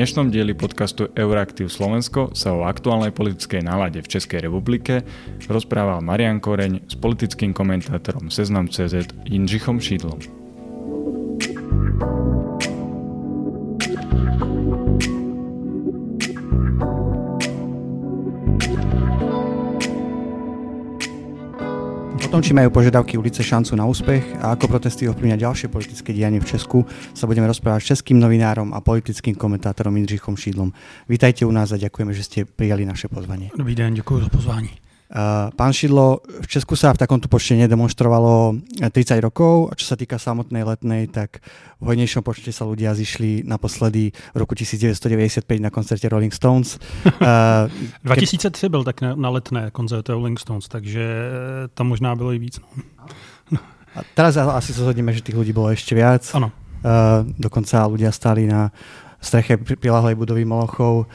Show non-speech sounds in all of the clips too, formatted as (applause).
dnešnom dieli podcastu Euraktiv Slovensko sa o aktuálnej politickej nálade v Českej republike rozprával Marian Koreň s politickým komentátorom Seznam.cz Jindřichom Šídlom. Tom, či majú požiadavky ulice šancu na úspech a ako protesty ovplyvňa ďalšie politické dianie v Česku, sa budeme rozprávať s českým novinárom a politickým komentátorom Jindřichom Šídlom. Vítajte u nás a ďakujeme, že ste prijali naše pozvanie. Dobrý den, děkuji za pozvání. Eh, pán Šidlo, v Česku sa v takomto počte nedemonstrovalo 30 rokov a čo sa týka samotnej letnej, tak v hojnejšom počte sa ľudia zišli naposledy v roku 1995 na koncerte Rolling Stones. 2003 (laughs) eh, byl tak na letné koncerte Rolling Stones, takže eh, tam možná bylo i víc. No. A teraz asi sa zhodneme, že tých ľudí bolo ešte viac. Ano. Dokonca ľudia stáli na streche prilahlej budovy Molochov.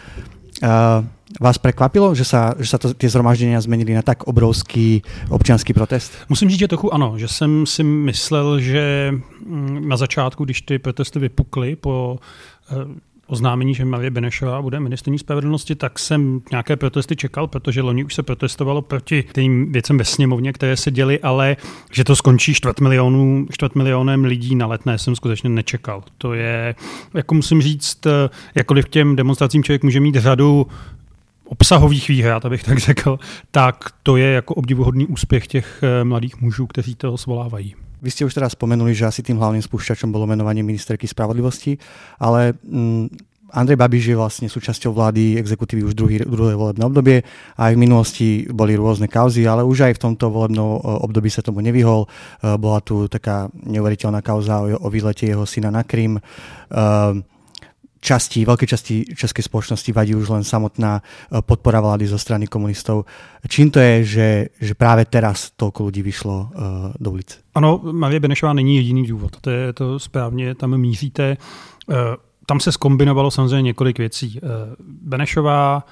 Vás prekvapilo, že sa, že sa to, tie zhromaždenia zmenili na tak obrovský občanský protest? Musím říct, že trochu ano, že jsem si myslel, že mm, na začátku, když ty protesty vypukly po eh, oznámení, že Marie Benešová bude ministrní spravedlnosti, tak jsem nějaké protesty čekal, protože loni už se protestovalo proti těm věcem ve sněmovně, které se děly, ale že to skončí čtvrt, milionů, čtvrt milionem lidí na letné jsem skutečně nečekal. To je, jako musím říct, eh, jakkoliv k těm demonstracím člověk může mít řadu obsahových výhrad, abych tak řekl, tak to je jako obdivuhodný úspěch těch eh, mladých mužů, kteří to svolávají. Vy ste už teraz spomenuli, že asi tým hlavným spúšťačom bolo menovanie ministerky spravodlivosti, ale mm, Andrej Babiš je vlastne súčasťou vlády exekutívy už druhý, druhé volebné obdobie a aj v minulosti boli rôzne kauzy, ale už aj v tomto volebnom eh, období sa tomu nevyhol. Eh, bola tu taká neuveriteľná kauza o, o výlete jeho syna na Krym časti, veľkej časti českej spoločnosti vadí už len samotná eh, podpora vlády zo strany komunistov. Čím to je, že, že právě teraz toľko lidí vyšlo uh, do ulice? Ano, Marie Benešová není jediný důvod. To je to správně, tam míříte. Uh, tam se skombinovalo samozřejmě několik věcí. Benešová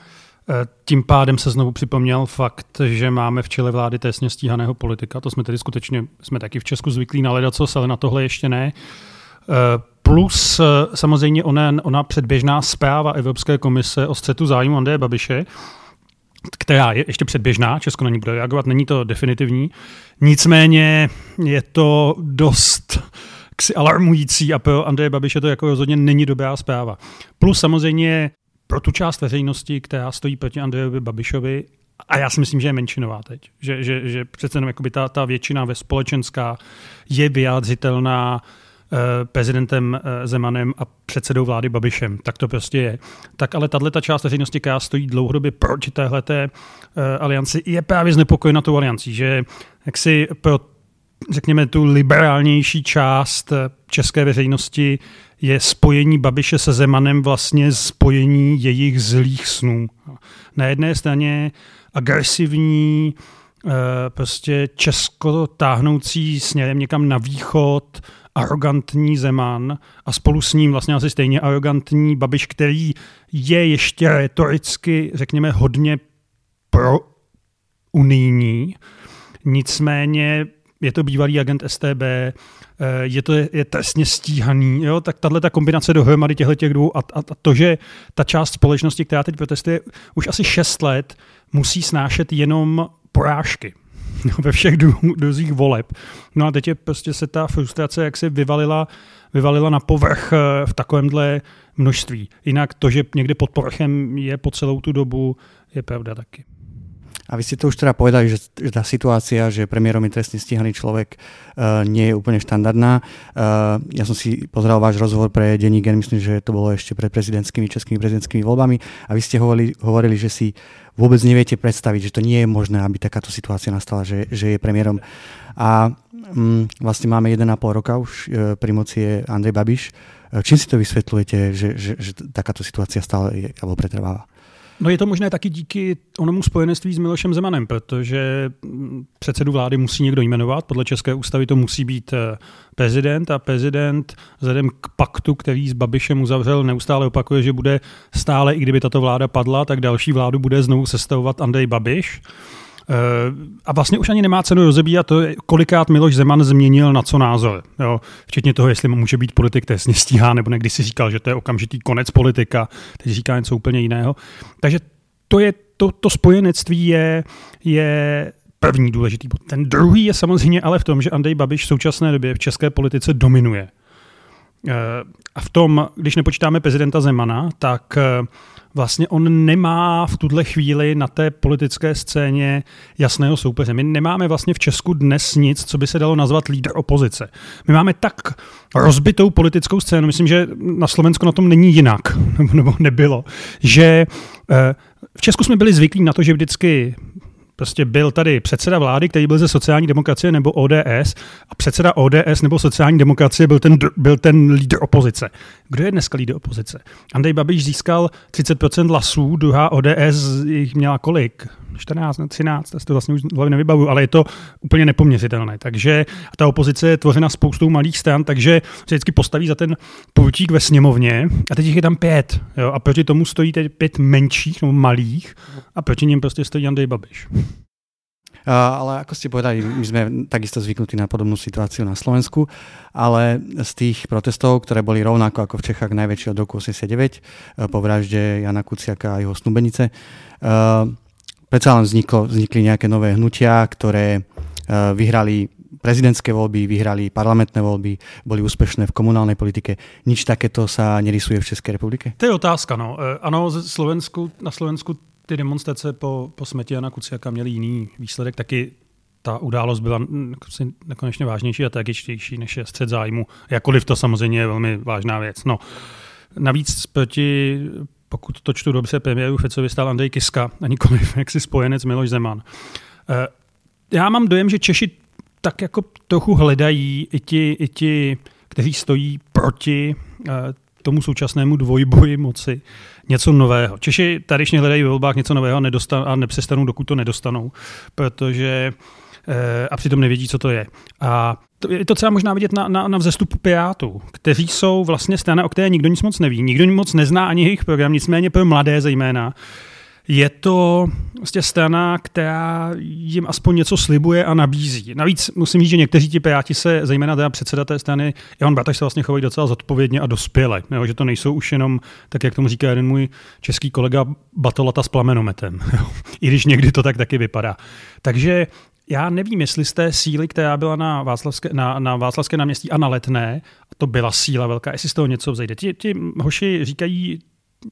tím pádem se znovu připomněl fakt, že máme v čele vlády trestně stíhaného politika. To jsme tedy skutečně, jsme taky v Česku zvyklí na ledacos, ale na tohle ještě ne. Plus eh, samozřejmě ona, ona předběžná zpráva Evropské komise o střetu zájmu Andreje Babiše, která je ještě předběžná, Česko na ní bude reagovat, není to definitivní. Nicméně je to dost ksi alarmující a pro Andreje Babiše to jako rozhodně není dobrá zpráva. Plus samozřejmě pro tu část veřejnosti, která stojí proti Andrejovi Babišovi, a já si myslím, že je menšinová teď. Že, že, že přece jenom ta, ta většina ve společenská je vyjádřitelná Eh, prezidentem eh, Zemanem a předsedou vlády Babišem. Tak to prostě je. Tak ale tahle ta část veřejnosti, která stojí dlouhodobě proti téhleté eh, alianci, je právě znepokojena tou aliancí, že jak si pro řekněme, tu liberálnější část české veřejnosti je spojení Babiše se Zemanem vlastně spojení jejich zlých snů. Na jedné straně agresivní, prostě česko táhnoucí směrem někam na východ, arrogantní Zeman a spolu s ním vlastně asi stejně arrogantní Babiš, který je ještě retoricky, řekněme, hodně pro unijní, nicméně je to bývalý agent STB, eh, je to je trestně stíhaný, jo? tak tahle ta kombinace dohromady těchto těch dvou a, a, a to, že ta část společnosti, která teď protestuje už asi 6 let, musí snášet jenom porážky. (laughs) ve všech druzích voleb. No a teď je prostě se ta frustrace jak se vyvalila, vyvalila na povrch eh, v takovémhle množství. Jinak to, že někde pod povrchem je po celou tu dobu, je pravda taky. A vy ste to už teda povedali, že, že tá situácia, že premiérom je trestne stíhaný človek, uh, nie je úplne štandardná. Uh, ja som si pozeral váš rozhovor pre Denní gen, myslím, že to bolo ešte pred prezidentskými, českými prezidentskými voľbami a vy ste hovorili, hovorili že si vôbec neviete predstaviť, že to nie je možné, aby takáto situácia nastala, že, že je premiérom. A um, vlastne máme 1,5 roka už uh, pri moci je Andrej Babiš. Čím si to vysvetľujete, že, že, že takáto situácia stále je, alebo pretrváva? No je to možné taky díky onomu spojenství s Milošem Zemanem, protože předsedu vlády musí někdo jmenovat. Podle České ústavy to musí být eh, prezident a prezident vzhledem k paktu, který s Babišem uzavřel, neustále opakuje, že bude stále, i kdyby tato vláda padla, tak další vládu bude znovu sestavovat Andrej Babiš. A vlastně už ani nemá cenu rozebírat to, kolikát Miloš Zeman změnil na co názor. Jo? Včetně toho, jestli může být politik trestně stíhá, nebo někdy si říkal, že to je okamžitý konec politika, teď říká něco úplně jiného. Takže to, je, to, to spojenectví je, je první důležitý bod. Ten druhý je samozřejmě ale v tom, že Andrej Babiš v současné době v české politice dominuje. Eh, a v tom, když nepočítáme prezidenta Zemana, tak eh, vlastně on nemá v tuhle chvíli na té politické scéně jasného soupeře. My nemáme vlastně v Česku dnes nic, co by se dalo nazvat lídr opozice. My máme tak rozbitou politickou scénu, myslím, že na Slovensku na tom není jinak, (laughs) nebo nebylo, že eh, v Česku jsme byli zvyklí na to, že vždycky Prostě byl tady předseda vlády, který byl ze sociální demokracie nebo ODS a předseda ODS nebo sociální demokracie byl ten, byl ten lídr opozice. Kdo je dneska lídr opozice? Andrej Babiš získal 30% hlasů, druhá ODS jich měla kolik? 14, 13, to si to vlastně už hlavně nevybavuju, ale je to úplně nepoměřitelné. Takže ta opozice je tvořena spoustou malých stran, takže se vždycky postaví za ten pultík ve sněmovně a teď jich je tam pět. Jo? A proti tomu stojí teď pět menších nebo malých a proti ním prostě stojí Andrej Babiš. Ale ako ste povedali, my sme takisto zvyknutí na podobnú situáciu na Slovensku, ale z tých protestov, ktoré boli rovnako ako v Čechách najväčšie od roku 89 uh, po vražde Jana Kuciaka a jeho snubenice, uh, predsa len vzniklo, vznikli nejaké nové hnutia, ktoré uh, vyhrali prezidentské voľby, vyhrali parlamentné voľby, boli úspešné v komunálnej politike. Nič takéto sa nerysuje v České republike? To je otázka. No. E, ano, Slovensku, na Slovensku ty demonstrace po, po smrti Jana Kuciaka měly jiný výsledek. Taky ta událost byla nekonečně vážnější a tragičtější než je střed zájmu. Jakkoliv to samozřejmě je velmi vážná věc. No. Navíc proti pokud to čtu dobře, premiéru Ficovi stál Andrej Kiska a nikoliv (laughs) jaksi spojenec Miloš Zeman. Eh, já mám dojem, že Češi tak jako trochu hledají i ti, i ti kteří stojí proti eh, tomu současnému dvojboji moci něco nového. Češi tady, hledají ve volbách něco nového a, a nepřestanou, dokud to nedostanou, protože eh, a přitom nevědí, co to je. A je to třeba možná vidět na, na, na vzestupu Pirátů, kteří jsou vlastně strana, o které nikdo nic moc neví. Nikdo nic moc nezná ani jejich program, nicméně pro mladé zejména. Je to vlastně strana, která jim aspoň něco slibuje a nabízí. Navíc musím říct, že někteří ti piráti se, zejména teda předseda té strany, Jan Bartaš se vlastně chovají docela zodpovědně a dospěle. Jo, že to nejsou už jenom, tak jak tomu říká jeden můj český kolega, batolata s plamenometem. (laughs) Jo. I když někdy to tak taky vypadá. Takže já nevím, jestli z té síly, která byla na Václavské, na, na Václavské náměstí a na Letné, to byla síla velká, jestli z toho něco vzejde. Ti, ti hoši říkají,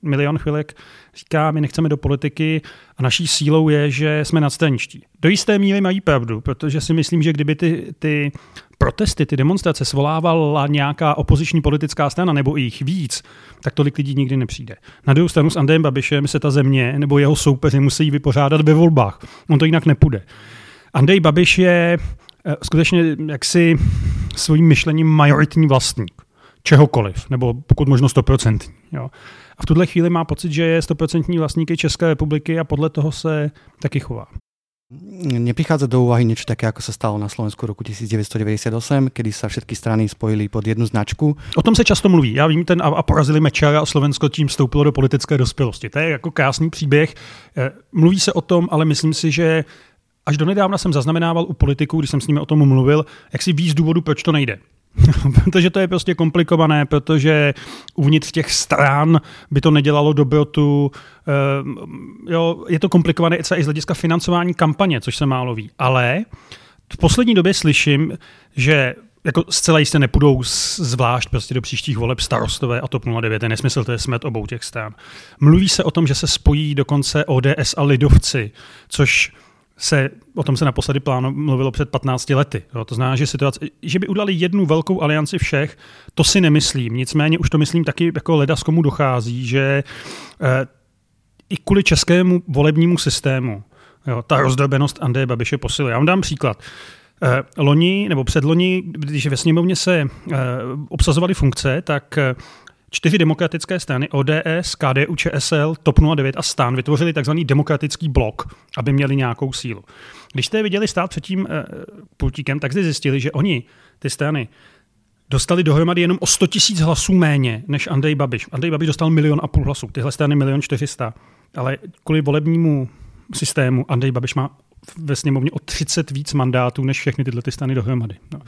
milion chvilek říká, my nechceme do politiky a naší sílou je, že jsme nadstraničtí. Do jisté míry mají pravdu, protože si myslím, že kdyby ty, ty protesty, ty demonstrace svolávala nějaká opoziční politická strana nebo i jich víc, tak tolik lidí nikdy nepřijde. Na druhou stranu s Andrejem Babišem se ta země nebo jeho soupeři musí vypořádat ve volbách. On to jinak nepůjde. Andrej Babiš je eh, skutečně jaksi svým myšlením majoritní vlastník čehokoliv, nebo pokud možno stoprocentní. A v tuhle chvíli má pocit, že je stoprocentní vlastníky České republiky a podle toho se taky chová. Neprichádza do úvahy niečo také, ako sa stalo na Slovensku roku 1998, kedy sa všetky strany spojili pod jednu značku. O tom se často mluví. Já vím, ten a, a porazili Mečara a Slovensko tím vstoupilo do politické dospělosti. To je jako krásný příběh. Eh, mluví se o tom, ale myslím si, že až do nedávna jsem zaznamenával u politiků, když jsem s nimi o tom mluvil, jak si víc důvodu, proč to nejde. (laughs) protože to je prostě komplikované, protože uvnitř těch stran by to nedělalo dobrotu. Uh, jo, je to komplikované i z hlediska financování kampaně, což se málo ví. Ale v poslední době slyším, že jako zcela jistě nepůjdou zvlášť prostě do příštích voleb starostové a TOP 09. Je nesmysl, to je smet obou těch stran. Mluví se o tom, že se spojí dokonce ODS a lidovci, což se, o tom se naposledy pláno mluvilo před 15 lety. Jo. To znamená, že situace, že by udělali jednu velkou alianci všech, to si nemyslím. Nicméně už to myslím taky, jako leda z komu dochází, že eh, i kvůli českému volebnímu systému jo, ta rozdrobenost Andreje Babiše posiluje. Já vám dám příklad. Eh, loni nebo předloni, když ve sněmovně se eh, obsazovaly funkce, tak eh, Čtyři demokratické strany ODS, KDU, ČSL, TOP 09 a STAN vytvořili tzv. demokratický blok, aby měli nějakou sílu. Když jste viděli stát před tím uh, pultíkem, tak jste zjistili, že oni, ty strany, dostali dohromady jenom o 100 tisíc hlasů méně než Andrej Babiš. Andrej Babiš dostal milion a půl hlasů, tyhle strany milion 400. Ale kvůli volebnímu systému Andrej Babiš má ve sněmovně o 30 víc mandátů než všechny tyhle ty strany dohromady. No.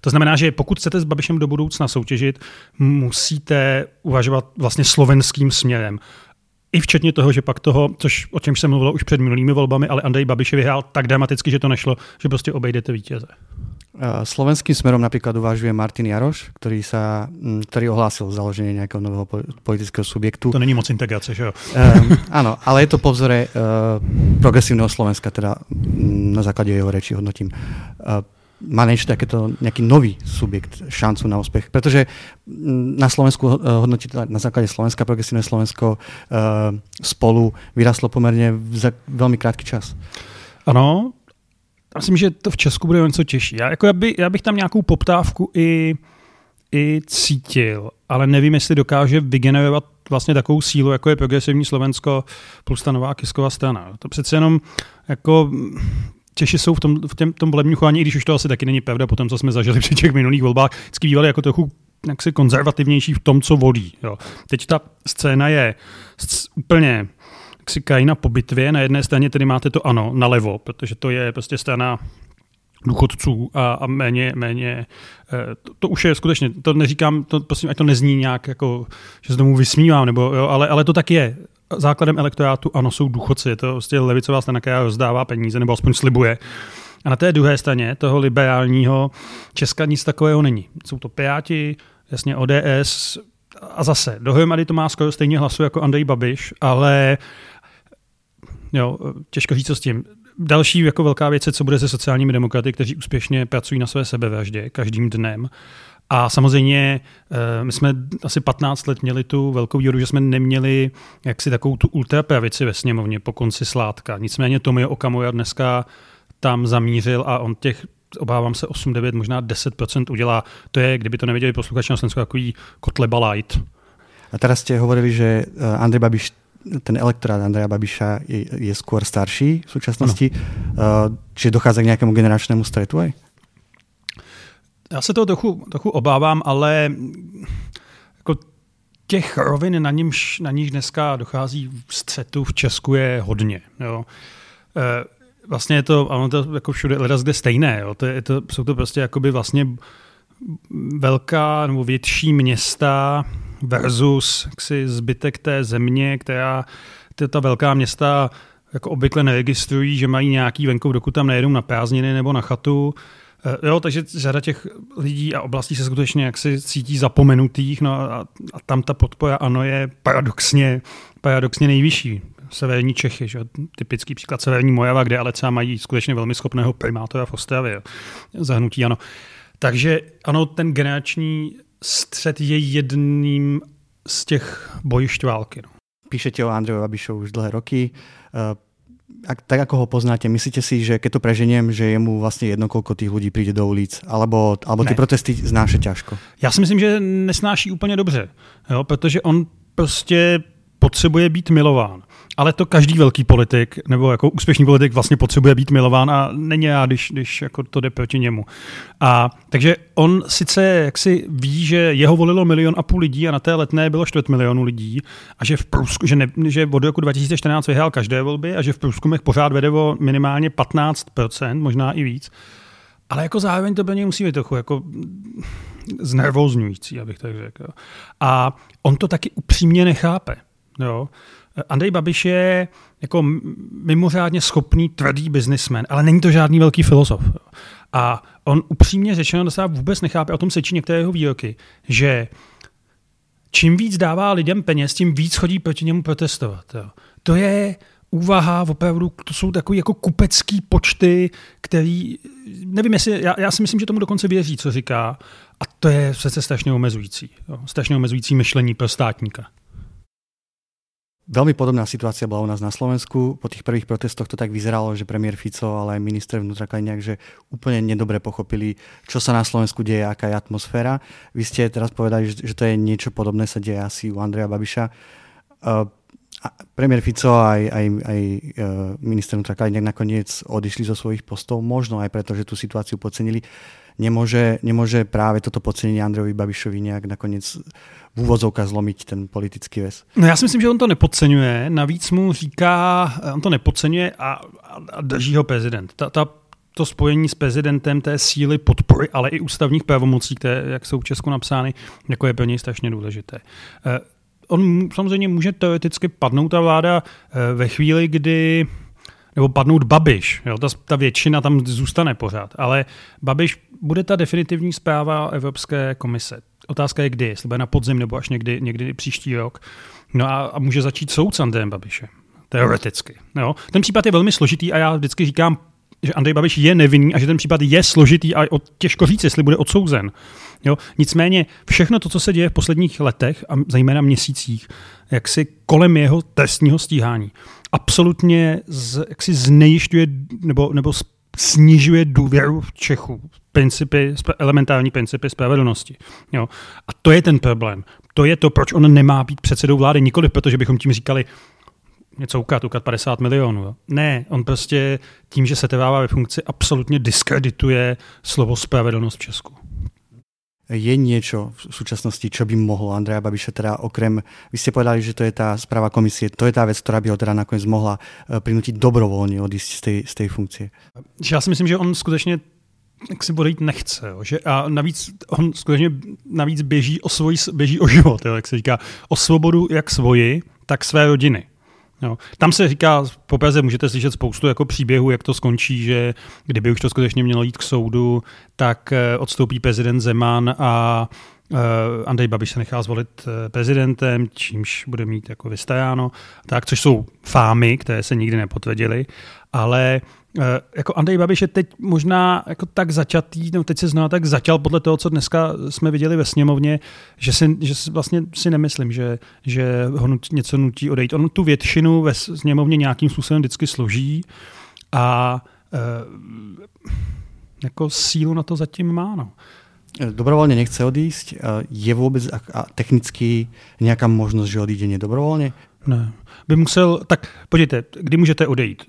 To znamená, že pokud chcete s Babišem do budoucna soutěžit, musíte uvažovat vlastně slovenským směrem. I včetně toho, že pak toho, což o čem se mluvilo už před minulými volbami, ale Andrej Babiš vyhrál tak dramaticky, že to nešlo, že prostě obejdete vítěze. Slovenským smerom napríklad uvažuje Martin Jaroš, ktorý, sa, ktorý ohlásil založenie nejakého nového politického subjektu. To není moc integrace, že jo? Um, áno, ale je to po vzore uh, progresívneho Slovenska, teda na základe jeho reči hodnotím. Uh, má niečo takéto nejaký nový subjekt šancu na úspech? Pretože na Slovensku hodnotí na základe Slovenska, progresívne Slovensko uh, spolu vyrastlo pomerne za veľmi krátky čas. Ano, myslím, že to v Česku bude něco těžší. Já, jako já, by, já bych tam nějakou poptávku i, i cítil, ale nevím, jestli dokáže vygenerovat vlastně takovou sílu, jako je progresivní Slovensko plus ta nová Kisková strana. To přece jenom jako Češi jsou v tom, v těm, tom volebním chování, i když už to asi taky není pravda, po tom, co jsme zažili při těch minulých volbách, vždycky bývali jako trochu jaksi konzervativnější v tom, co volí. Jo. Teď ta scéna je úplně si krajina po bitvě. Na jedné straně tedy máte to ano, nalevo, protože to je prostě strana důchodců a, a méně, méně eh, to, to už je skutečně, to neříkám, to, prosím, ať to nezní nějak jako, že se tomu vysmívám, nebo, jo, ale, ale to tak je. Základem elektorátu ano, jsou důchodci, je to prostě levicová strana, která rozdává peníze, nebo aspoň slibuje. A na té druhé straně toho liberálního Česka nic takového není. Jsou to Piráti, jasně ODS, a zase, dohromady to má skoro stejně hlasu jako Andrej Babiš, ale Jo, těžko říct, co s tím. Další jako velká věc je, co bude se sociálními demokraty, kteří úspěšně pracují na své sebevraždě každým dnem. A samozřejmě eh, my jsme asi 15 let měli tu velkou výhodu, že jsme neměli jaksi takovou tu ultrapravici ve sněmovně po konci sládka. Nicméně Tomio Okamura dneska tam zamířil a on těch obávám se 8, 9, možná 10% udělá. To je, kdyby to nevěděli posluchači na Slovensku, takový kotleba light. A teraz ste hovorili, že eh, Andrej Babiš ten elektorát Andreja Babiša je, je skôr starší v súčasnosti, uh, čiže dochádza k nějakému generačnému stretu aj? Já se toho trochu, trochu obávám, ale jako těch rovin, na, nímž, na níž dneska dochází v střetu v Česku je hodně. Jo. E, vlastně je to, ono to jako všude, leda kde stejné. Jo. To je, to, jsou to prostě jakoby vlastně velká nebo větší města versus jaksi zbytek té země, která ta velká města jako obvykle neregistrují, že mají nějaký venkov, dokud tam nejedou na prázdniny nebo na chatu. Eh, jo, takže řada těch lidí a oblastí se skutečně jaksi cítí zapomenutých, no a, a tam ta podpora ano je paradoxně, paradoxně nejvyšší. Severní Čechy, že? typický příklad Severní Mojava, kde ale třeba mají skutečně velmi schopného primátora v Ostravě, zahnutí ano. Takže ano, ten generační střed je jedným z těch bojišť války. No. Píšete o Andreju Babišovu už dlhé roky. Uh, ak, tak ako ho poznáte, myslíte si, že keď to preženiem, že je mu vlastně jedno, koľko tých ľudí přijde do ulic, alebo, alebo ty ne. protesty znáše ťažko? Já si myslím, že nesnáší úplně dobře, jo, protože on prostě potřebuje být milován ale to každý velký politik nebo jako úspěšný politik vlastně potřebuje být milován a není já, když, když jako to jde proti němu. A takže on sice jaksi ví, že jeho volilo milion a půl lidí a na té letné bylo čtvrt milionu lidí a že v průzku, že, ne, že od roku 2014 vyhrál každé volby a že v průzkumech pořád vede o minimálně 15%, možná i víc. Ale jako zároveň to pro něj musí být trochu jako znervozňující, abych tak řekl. A on to taky upřímně nechápe. Jo? Andrej Babiš je jako mimořádně schopný, tvrdý biznismen, ale není to žádný velký filozof. A on upřímně řečeno dostává vůbec nechápe, o tom sečí některé jeho výroky, že čím víc dává lidem peněz, tím víc chodí proti němu protestovat. Jo. To je úvaha, opravdu, to jsou takové jako kupecký počty, který, nevím, jestli, já, já si myslím, že tomu dokonce věří, co říká, a to je přece strašně omezující. Jo. Strašně omezující myšlení pro státníka. Veľmi podobná situácia bola u nás na Slovensku. Po tých prvých protestoch to tak vyzeralo, že premiér Fico, ale aj minister vnútra Kaliňák, že úplne nedobre pochopili, čo sa na Slovensku deje, aká je atmosféra. Vy ste teraz povedali, že to je niečo podobné sa deje asi u Andreja Babiša. Uh, premiér Fico aj, aj, aj uh, minister vnútra Kalinek nakoniec odišli zo svojich postov, možno aj preto, že tú situáciu podcenili. Nemôže, nemôže práve toto podcenenie Andrejovi Babišovi nejak nakoniec v úvozovkách zlomiť ten politický ves? No já si myslím, že on to nepodceňuje. Navíc mu říká, on to nepodceňuje a, a drží ho prezident. Ta, ta to spojení s prezidentem té síly podpory, ale i ústavních pravomocí, které, jak jsou v Česku napsány, jako je pro něj strašně důležité. Eh, on samozřejmě může teoreticky padnout ta vláda eh, ve chvíli, kdy nebo padnout Babiš. Jo, ta, ta většina tam zůstane pořád. Ale Babiš bude ta definitivní zpráva Evropské komise. Otázka je kdy, jestli bude na podzim nebo až někdy, někdy příští rok. No a, a může začít soud s Andrejem Babišem. Teoreticky. Jo. Ten případ je velmi složitý a já vždycky říkám, že Andrej Babiš je nevinný a že ten případ je složitý a těžko říct, jestli bude odsouzen. Jo? Nicméně všechno to, co se děje v posledních letech a zejména měsících, jak si kolem jeho trestního stíhání, absolutně z, jak si znejišťuje nebo, nebo snižuje důvěru v Čechu, principy, elementární principy spravedlnosti. Jo? A to je ten problém. To je to, proč on nemá být předsedou vlády, nikoli protože bychom tím říkali, něco ukat, ukat 50 milionů. Jo. Ne, on prostě tím, že se trvává ve funkci, absolutně diskredituje slovo spravedlnost v Česku. Je niečo v súčasnosti, čo by mohlo Andreja Babiša teda okrem, vy ste povedali, že to je tá správa komisie, to je tá vec, ktorá by ho teda nakoniec mohla eh, prinútiť dobrovoľne odísť z tej, z tej funkcie. Já si myslím, že on skutečně jak si odejít nechce. Jo. Že, a navíc on skutečně navíc běží o, svoj, běží o život, jo, jak se říká, o svobodu jak svoji, tak své rodiny. Jo. Tam se říká, po Praze můžete slyšet spoustu jako příběhů, jak to skončí, že kdyby už to skutečně mělo jít k soudu, tak eh, odstoupí prezident Zeman a uh, Andrej Babiš se nechá zvolit eh, prezidentem, čímž bude mít jako vystajáno, tak, což jsou fámy, které se nikdy nepotvrdily, ale Eh, jako Andrej Babiš je teď možná jako tak začatý, nebo teď se zná tak zaťal podle toho, co dneska jsme viděli ve sněmovně, že si, že si vlastně si nemyslím, že, že ho něco nutí odejít. On tu většinu ve sněmovně nějakým způsobem vždycky složí a e, jako sílu na to zatím má. No. Dobrovoľne nechce odísť. Je vôbec a technicky nejaká možnosť, že odíde nedobrovoľne? Ne. By musel, tak podívejte, kdy můžete odejít?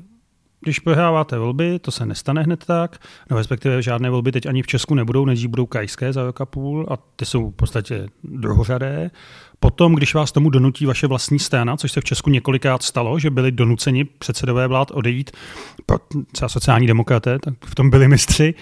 Když prohráváte volby, to se nestane hned tak, no respektive žádné volby teď ani v Česku nebudou, než budou krajské za rok a půl a ty jsou v podstatě druhořadé. Potom, když vás tomu donutí vaše vlastní strana, což se v Česku několikrát stalo, že byli donuceni předsedové vlád odejít, třeba sociální demokraté, tak v tom byli mistři,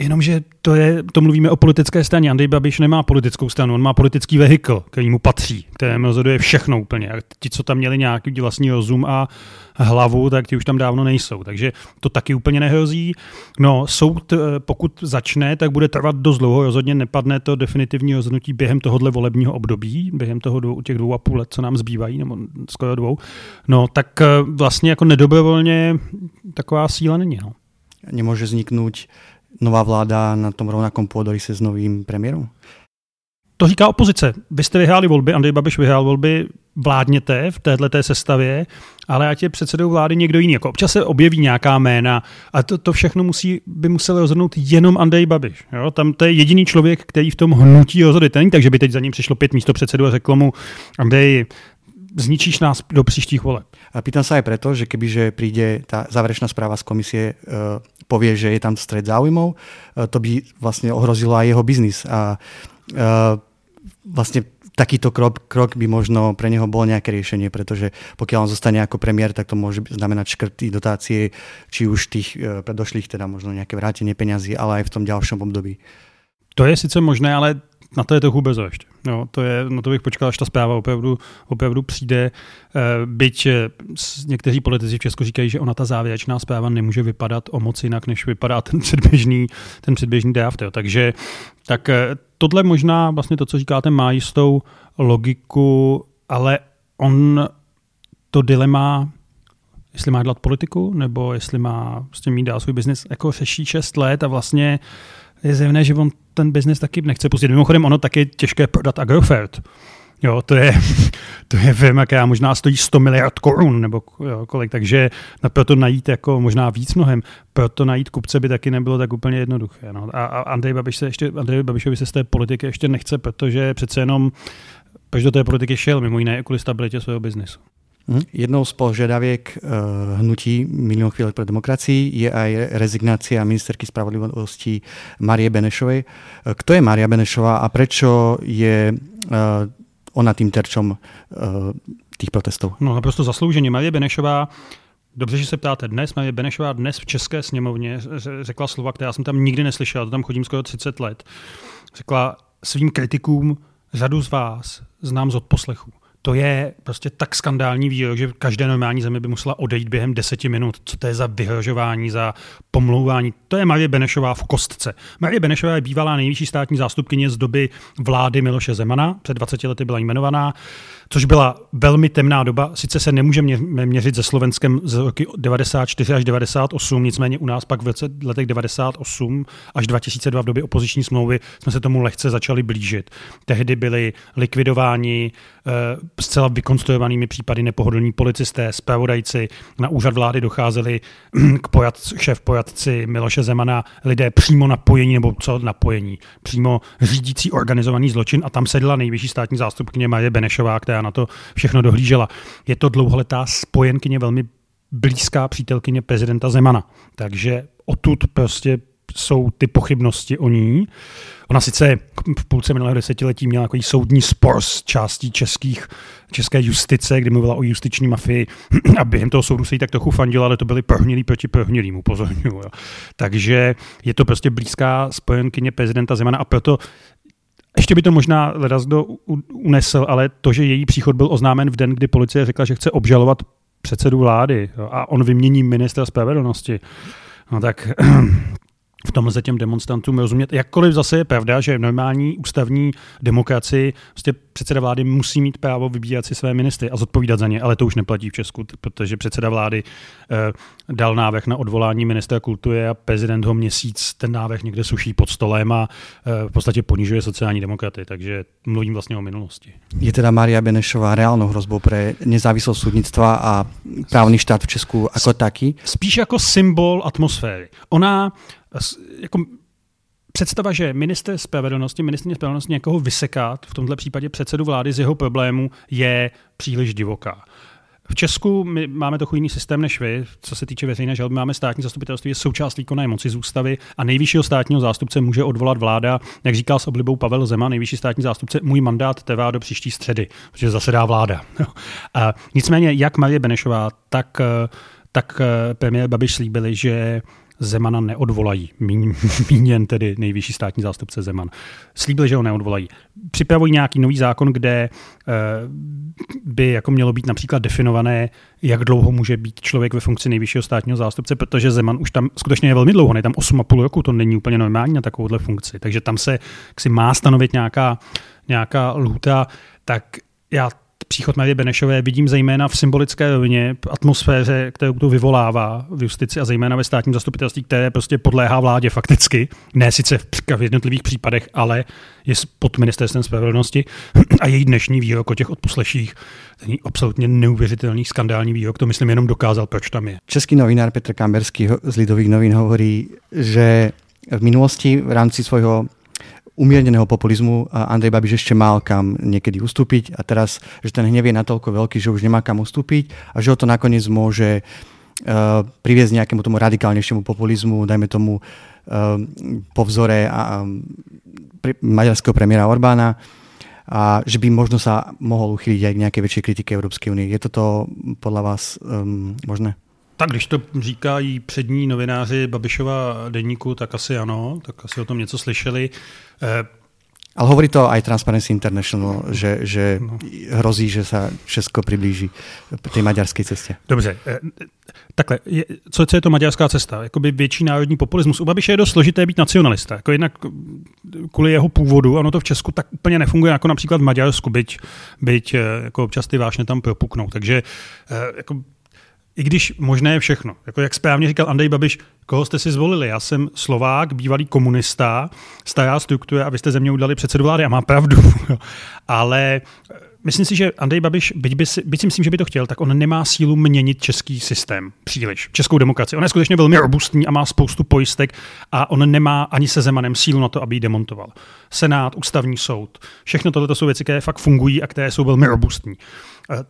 Jenomže to, je, to mluvíme o politické straně. Andrej Babiš nemá politickou stranu, on má politický vehikl, který mu patří, kterému rozhoduje všechno úplně. A ti, co tam měli nějaký vlastní rozum a hlavu, tak ti už tam dávno nejsou. Takže to taky úplně nehrozí. No, soud, eh, pokud začne, tak bude trvat dost dlouho. Rozhodně nepadne to definitivní rozhodnutí během tohohle volebního období, během toho dvou, těch dvou a půl let, co nám zbývají, nebo skoro dvou. No, tak eh, vlastně jako nedobrovolně taková síla není. No. Nemůže vzniknout nová vláda na tom rovnakom pôdorí se s novým premiérem? To říká opozice. Vy jste vyhráli volby, Andrej Babiš vyhrál volby, vládněte v této sestavě, ale ať je předsedou vlády někdo jiný. Jako občas se objeví nějaká jména a to, to všechno musí, by musel rozhodnout jenom Andrej Babiš. Jo? Tam to je jediný člověk, který v tom hnutí rozhoduje. Není tak, že by teď za ním přišlo pět místo předsedů a řeklo mu, Andrej, zničíš nás do příštích voleb. A pýtam sa aj preto, že kebyže príde tá záverečná správa z komisie, uh, povie, že je tam stred záujmov, uh, to by vlastne ohrozilo aj jeho biznis. A vlastne takýto krok, krok by možno pre neho bolo nejaké riešenie, pretože pokiaľ on zostane ako premiér, tak to môže znamenať škrty, dotácie, či už tých predošlých, teda možno nejaké vrátenie peňazí, ale aj v tom ďalšom období. To je sice možné, ale na to je trochu bezo ještě. No, to je, na to bych počkal, až ta zpráva opravdu, opravdu přijde. Eh, byť eh, někteří politici v Česku říkají, že ona ta závěrečná zpráva nemůže vypadat o moc jinak, než vypadá ten předběžný, ten předběžný draft. Jo. Takže tak eh, tohle možná vlastně to, co říkáte, má jistou logiku, ale on to dilema jestli má dělat politiku, nebo jestli má s tím mít dál svůj biznis, jako řeší 6 let a vlastně je zjevné, že on ten biznis taky nechce pustit. Mimochodem, ono taky je těžké prodat Agrofert. Jo, to je, (laughs) to je firma, která možná stojí 100 miliard korun nebo jo, kolik, takže proto najít jako možná víc mnohem, proto najít kupce by taky nebylo tak úplně jednoduché. No. A, a Andrej, Babiš se ještě, Andrej Babišovi se z té politiky ještě nechce, protože přece jenom proč do té politiky šel, mimo jiné kvůli stabilitě svého biznesu. Mhm. Jednou z požiadaviek uh, hnutí Milión chvíľek pre demokracii je aj rezignácia ministerky spravodlivosti Marie Benešovej. Uh, kto je Maria Benešová a prečo je uh, ona tým terčom uh, tých protestov? No naprosto zaslouženě. Marie Benešová Dobře, že se ptáte dnes. Marie Benešová dnes v České sněmovně řekla slova, která jsem tam nikdy neslyšel, to tam chodím skoro 30 let. Řekla svým kritikům, řadu z vás znám z odposlechů to je prostě tak skandální výrok, že každé normální zemi by musela odejít během deseti minut. Co to je za vyhrožování, za pomlouvání? To je Marie Benešová v kostce. Marie Benešová je bývalá nejvyšší státní zástupkyně z doby vlády Miloše Zemana, před 20 lety byla jmenovaná což byla velmi temná doba. Sice se nemůžeme měřit se Slovenskem z roky 94 až 98, nicméně u nás pak v letech 98 až 2002 v době opoziční smlouvy jsme se tomu lehce začali blížit. Tehdy byli likvidováni zcela vykonstruovanými případy nepohodlní policisté, zpravodajci, na úřad vlády docházeli k pojat, šéf pojatci Miloše Zemana, lidé přímo napojení, nebo co napojení, přímo řídící organizovaný zločin a tam sedla nejvyšší státní zástupkyně Marie Benešová, která na to všechno dohlížela. Je to dlouholetá spojenkyně, velmi blízká přítelkyně prezidenta Zemana. Takže odtud prostě jsou ty pochybnosti o ní. Ona sice v půlce minulého desetiletí měla takový soudní spor s částí českých, české justice, kdy mluvila o justiční mafii (clears throat) a během toho soudu se jí tak trochu fandila, ale to byly prohnilí proti prohnilým, upozorňuji. Takže je to prostě blízká spojenkyně prezidenta Zemana a proto ještě by to možná Ledazdo unesl, ale to, že její příchod byl oznámen v den, kdy policie řekla, že chce obžalovat předsedu vlády a on vymění ministra spravedlnosti, no tak (clears throat) v tom lze těm demonstrantům rozumět. Jakkoliv zase je pravda, že v normální ústavní demokracii prostě předseda vlády musí mít právo vybírat si své ministry a zodpovídat za ně, ale to už neplatí v Česku, protože předseda vlády eh, dal návrh na odvolání ministra kultury a prezident ho měsíc ten návrh někde suší pod stolem a eh, v podstatě ponižuje sociální demokraty, takže mluvím vlastně o minulosti. Je teda Maria Benešová reálnou hrozbou pro nezávislost soudnictva a právní štát v Česku jako taký? Spíš jako symbol atmosféry. Ona jako představa, že minister spravedlnosti, ministrně spravedlnosti někoho vysekat, v tomto případě předsedu vlády z jeho problému, je příliš divoká. V Česku my máme trochu jiný systém než vy, co se týče veřejné žaloby. Máme státní zastupitelství, je součást výkonné moci z ústavy a nejvyššího státního zástupce může odvolat vláda, jak říkal s oblibou Pavel Zema, nejvyšší státní zástupce, můj mandát trvá do příští středy, protože zasedá vláda. a nicméně, jak Marie Benešová, tak, tak premiér Babiš slíbili, že Zemana neodvolají, míněn (laughs) tedy nejvyšší státní zástupce Zeman. Slíbili, že ho neodvolají. Připravují nějaký nový zákon, kde eh, by jako mělo být například definované, jak dlouho může být člověk ve funkci nejvyššího státního zástupce, protože Zeman už tam skutečně je velmi dlouho, ne tam 8,5 roku, to není úplně normální na takovouhle funkci. Takže tam se si má stanovit nějaká, nějaká lhuta, tak já příchod Marie Benešové vidím zejména v symbolické rovině, atmosféře, kterou to vyvolává v justici a zejména ve státním zastupitelství, které prostě podléhá vládě fakticky, ne sice v jednotlivých případech, ale je pod ministerstvem spravedlnosti (clears throat) a její dnešní výrok o těch odposleších, ten absolutně neuvěřitelný skandální výrok, to myslím jenom dokázal, proč tam je. Český novinár Petr Kamberský z Lidových novin hovorí, že v minulosti v rámci svojho umierneného populizmu Andrej Babiš ešte mal kam niekedy ustúpiť a teraz, že ten hnev je natoľko veľký, že už nemá kam ustúpiť a že ho to nakoniec môže uh, priviesť nejakému tomu radikálnejšiemu populizmu, dajme tomu uh, po vzore a, um, pri, maďarského premiéra Orbána a že by možno sa mohol uchyliť aj k nejakej väčšej kritike Európskej únie. Je toto podľa vás um, možné? Tak když to říkají přední novináři Babišova denníku, tak asi ano, tak asi o tom něco slyšeli. Eh, ale hovorí to aj Transparency International, že, že no. hrozí, že se Česko přiblíží té maďarské cestě. Dobře, eh, takhle, je, co, co je to maďarská cesta? Jakoby větší národní populismus. U Babiše je dost složité být nacionalista. Jako jednak kvůli jeho původu, ono to v Česku tak úplně nefunguje jako například v Maďarsku, byť, byť eh, jako občas ty vášně tam propuknou. Takže jako i když možné je všechno. Jako jak správně říkal Andrej Babiš, koho jste si zvolili? Já jsem Slovák, bývalý komunista, stará struktura a vy jste ze mě udali předsedu vlády a má pravdu. (laughs) Ale eh, myslím si, že Andrej Babiš, byť, by si, byť si myslím, že by to chtěl, tak on nemá sílu měnit český systém příliš, českou demokracii. On je skutečně velmi robustní a má spoustu pojistek a on nemá ani se Zemanem sílu na to, aby ji demontoval. Senát, ústavní soud, všechno tohle jsou věci, které fakt fungují a které jsou velmi robustní. Eh,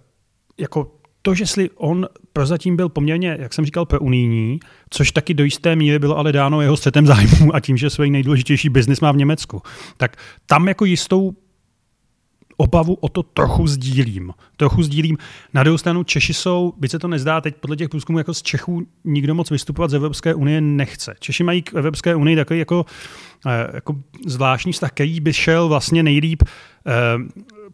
jako to, že jestli on prozatím byl poměrně, jak jsem říkal, pro unijní, což taky do jisté míry bylo ale dáno jeho střetem zájmu a tím, že svůj nejdůležitější biznis má v Německu, tak tam jako jistou obavu o to trochu sdílím. Trochu sdílím. Na druhou stranu Češi jsou, byť se to nezdá teď podle těch průzkumů, jako z Čechů nikdo moc vystupovat z Evropské unie nechce. Češi mají k Evropské unii takový jako, eh, jako zvláštní vztah, který by šel vlastně nejlíp eh,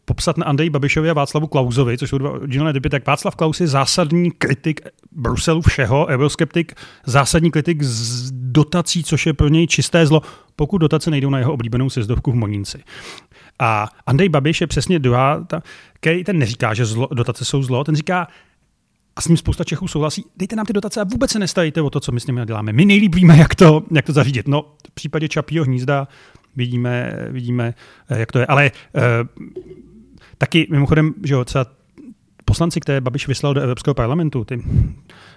popsat na Andreji Babišovi a Václavu Klausovi, což jsou dva oddělené typy, tak Václav Klaus je zásadní kritik Bruselu všeho, euroskeptik, zásadní kritik z dotací, což je pro něj čisté zlo, pokud dotace nejdou na jeho oblíbenou sezdovku v Monínci. A Andrej Babiš je přesně druhá, ta, který ten neříká, že zlo, dotace jsou zlo, ten říká, a s ním spousta Čechů souhlasí, dejte nám ty dotace a vůbec se nestajte o to, co my s nimi děláme. My nejlíp víme, jak to, jak to zařídit. No, v případě Čapího hnízda vidíme, vidíme, eh, jak to je. Ale uh, taky mimochodem, že jo, třeba poslanci, které Babiš vyslal do Evropského parlamentu, ty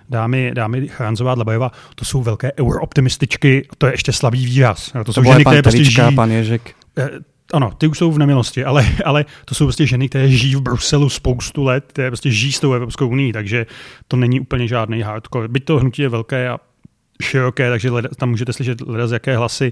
dámy, dámy Charanzová, Dlabajová, to jsou velké eurooptimističky, to je ještě slabý výraz. To, to jsou ženy, které prostě žijí, pan Ježek. Eh, ano, ty už jsou v nemilosti, ale, ale to jsou prostě ženy, které žijí v Bruselu spoustu let, které prostě žijí s tou Evropskou unii, takže to není úplně žádný hardcore. Byť to hnutí je velké a široké, takže tam můžete slyšet leda z jaké hlasy,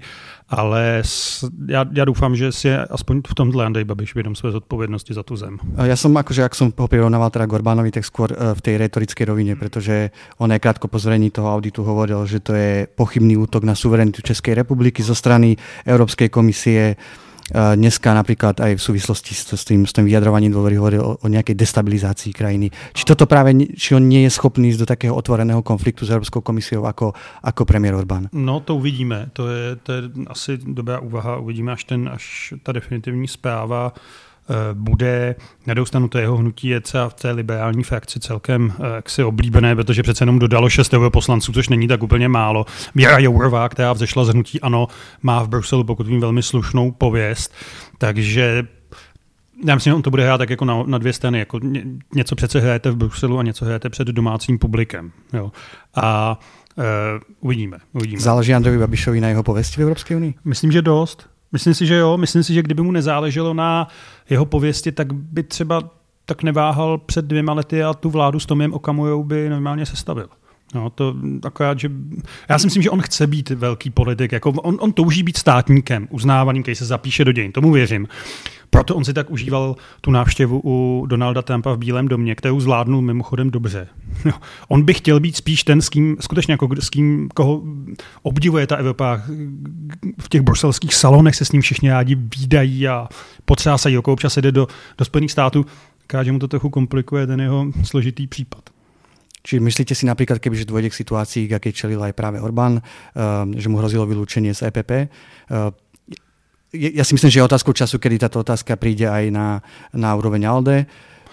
ale s, já, já doufám, že si je aspoň v tomhle Andrej Babiš vědom své zodpovědnosti za tu zem. Já jsem akože, jak jsem ho prirovnával teda Gorbánovi, tak skôr eh, v té retorické rovině, protože on je krátko po zverejní toho auditu hovoril, že to je pochybný útok na suverenitu České republiky zo strany Európskej komisie, dneska napríklad aj v súvislosti s, s, tým, s tým vyjadrovaním dôvery hovorí o, o nejakej destabilizácii krajiny. Či toto práve, či on nie je schopný ísť do takého otvoreného konfliktu s Európskou komisiou ako, ako premiér Orbán? No to uvidíme. To je, to je asi dobrá úvaha. Uvidíme, až, ten, až ta definitivní zpráva Eh, bude. Na druhou to jeho hnutí je třeba v té liberální frakci celkem eh, jaksi oblíbené, protože přece jenom dodalo šest poslanců, což není tak úplně málo. Věra Jourová, která vzešla z hnutí ANO, má v Bruselu, pokud vím, velmi slušnou pověst, takže já myslím, že on to bude hrát tak jako na, na dvě strany. Jako ně, něco přece hrajete v Bruselu a něco hrajete před domácím publikem. Jo. A uh, uvidíme, uvidíme. Záleží Andrejovi Babišovi na jeho pověsti v Evropské unii? Myslím, že dost. Myslím si, že jo. Myslím si, že kdyby mu nezáleželo na jeho pověsti, tak by třeba tak neváhal před dvěma lety a tu vládu s Tomiem Okamujou by normálně sestavil. No, to akorát, že já si myslím, že on chce být velký politik, jako on, on touží být státníkem, uznávaným, který se zapíše do dějin, tomu věřím. Proto on si tak užíval tu návštěvu u Donalda Trumpa v Bílém domě, kterou zvládnul mimochodem dobře. (laughs) On by chtěl být spíš ten, s kým, skutečně jako s kým, koho obdivuje ta Evropa. V těch bruselských salonech se s ním všichni rádi výdají a potřásají, jako občas jde do, do Spojených států. Káže mu to trochu komplikuje ten jeho složitý případ. Či myslíte si napríklad, kebyže dôjde k situácii, aké čelil aj práve Orbán, uh, že mu hrozilo vylúčenie z EPP, ja si myslím, že je otázkou času, kedy táto otázka príde aj na, na úroveň ALDE.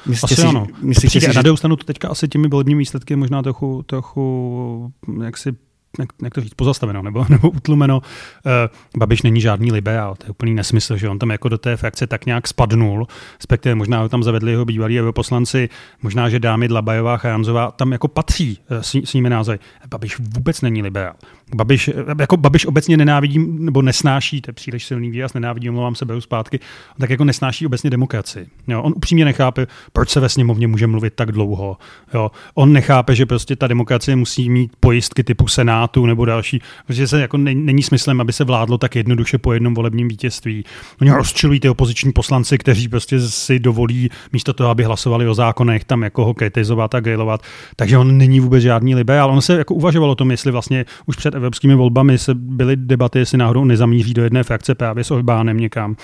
Myslíte asi si, ano. Myslíte si, že... Na stranu to teďka asi těmi volebními výsledky možná trochu, trochu jak si jak, jak to říct, pozastaveno nebo, (laughs) nebo utlumeno. Uh, Babiš není žádný liberál, to je úplný nesmysl, že on tam jako do té frakce tak nějak spadnul, respektive možná ho tam zavedli jeho bývalí poslanci, možná, že dámy Dlabajová, Charanzová tam jako patří uh, s, s nimi názory. Babiš vůbec není liberál. Babiš, jako Babiš obecně nenávidí, nebo nesnáší, to je příliš silný výraz, nenávidí, omlouvám se, beru zpátky, tak jako nesnáší obecně demokracii. Jo, on upřímně nechápe, proč se ve sněmovně může mluvit tak dlouho. Jo, on nechápe, že prostě ta demokracie musí mít pojistky typu Senátu nebo další, protože se jako není smyslem, aby se vládlo tak jednoduše po jednom volebním vítězství. Oni rozčilují ty opoziční poslanci, kteří prostě si dovolí místo toho, aby hlasovali o zákonech, tam jako ho kritizovat a grilovat. Takže on není vůbec žádný liberál. On se jako uvažoval o tom, jestli vlastně už před evropskými volbami se byly debaty, jestli náhodou nezamíří do jedné frakce právě s Orbánem někam.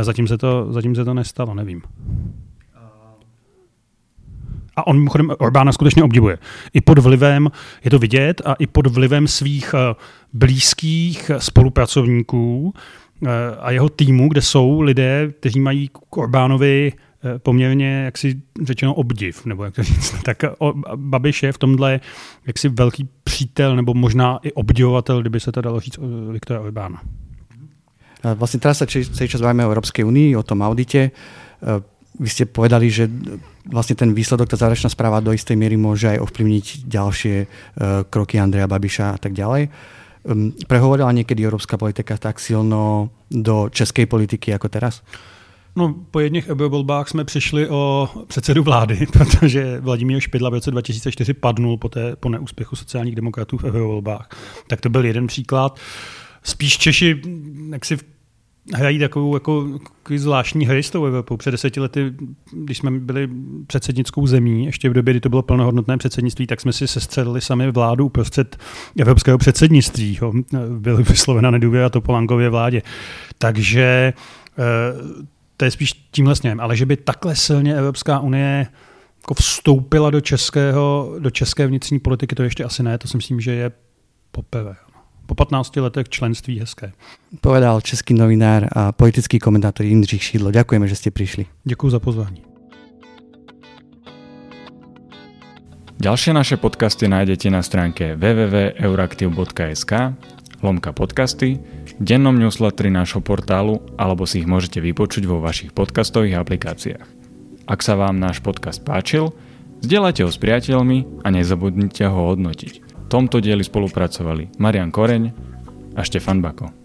Zatím se to, zatím se to nestalo, nevím. A on mimochodem Orbána skutečně obdivuje. I pod vlivem, je to vidět, a i pod vlivem svých eh, blízkých spolupracovníků eh, a jeho týmu, kde jsou lidé, kteří mají k Orbánovi Eh, poměrně, jak si řečeno, obdiv, nebo jak to říct. (laughs) Tak Babiš je v tomhle jaksi velký přítel, nebo možná i obdivovatel, kdyby se to dalo říct Viktora Orbána. Vlastně teraz sa celý čas bavíme o Európskej unii, o tom audite. Vy ste povedali, že vlastne ten výsledok, tá záverečná správa do istej miery môže aj ovplyvniť ďalšie eh, kroky Andreja Babiša a tak ďalej. Prehovorila niekedy európska politika tak silno do českej politiky ako teraz? No, po jedných volbách jsme přišli o předsedu vlády, (laughs) protože Vladimír Špidla v roce 2004 padnul po, té, po neúspěchu sociálních demokratů v volbách. Tak to byl jeden příklad. Spíš Češi jak si hrají takovou jako zvláštní hry s tou Evropou. Před deseti lety, když jsme byli předsednickou zemí, ještě v době, kdy to bylo plnohodnotné předsednictví, tak jsme si sestřelili sami vládu uprostřed evropského předsednictví. Byla vyslovena nedůvěra Topolánkově vládě. Takže eh, to je spíš tímhle směrem. Ale že by takhle silně Evropská unie jako vstoupila do, českého, do české vnitřní politiky, to ještě asi ne, to si myslím, že je poprvé. Po 15 letech členství hezké. Povedal český novinár a politický komentátor Jindřich Šídlo. Ďakujeme, že jste přišli. Děkuji za pozvání. Ďalšie naše podcasty nájdete na stránke www.euraktiv.sk lomka podcasty dennom newsletteri nášho portálu alebo si ich môžete vypočuť vo vašich podcastových aplikáciách. Ak sa vám náš podcast páčil, zdieľajte ho s priateľmi a nezabudnite ho hodnotiť. V tomto dieli spolupracovali Marian Koreň a Štefan Bako.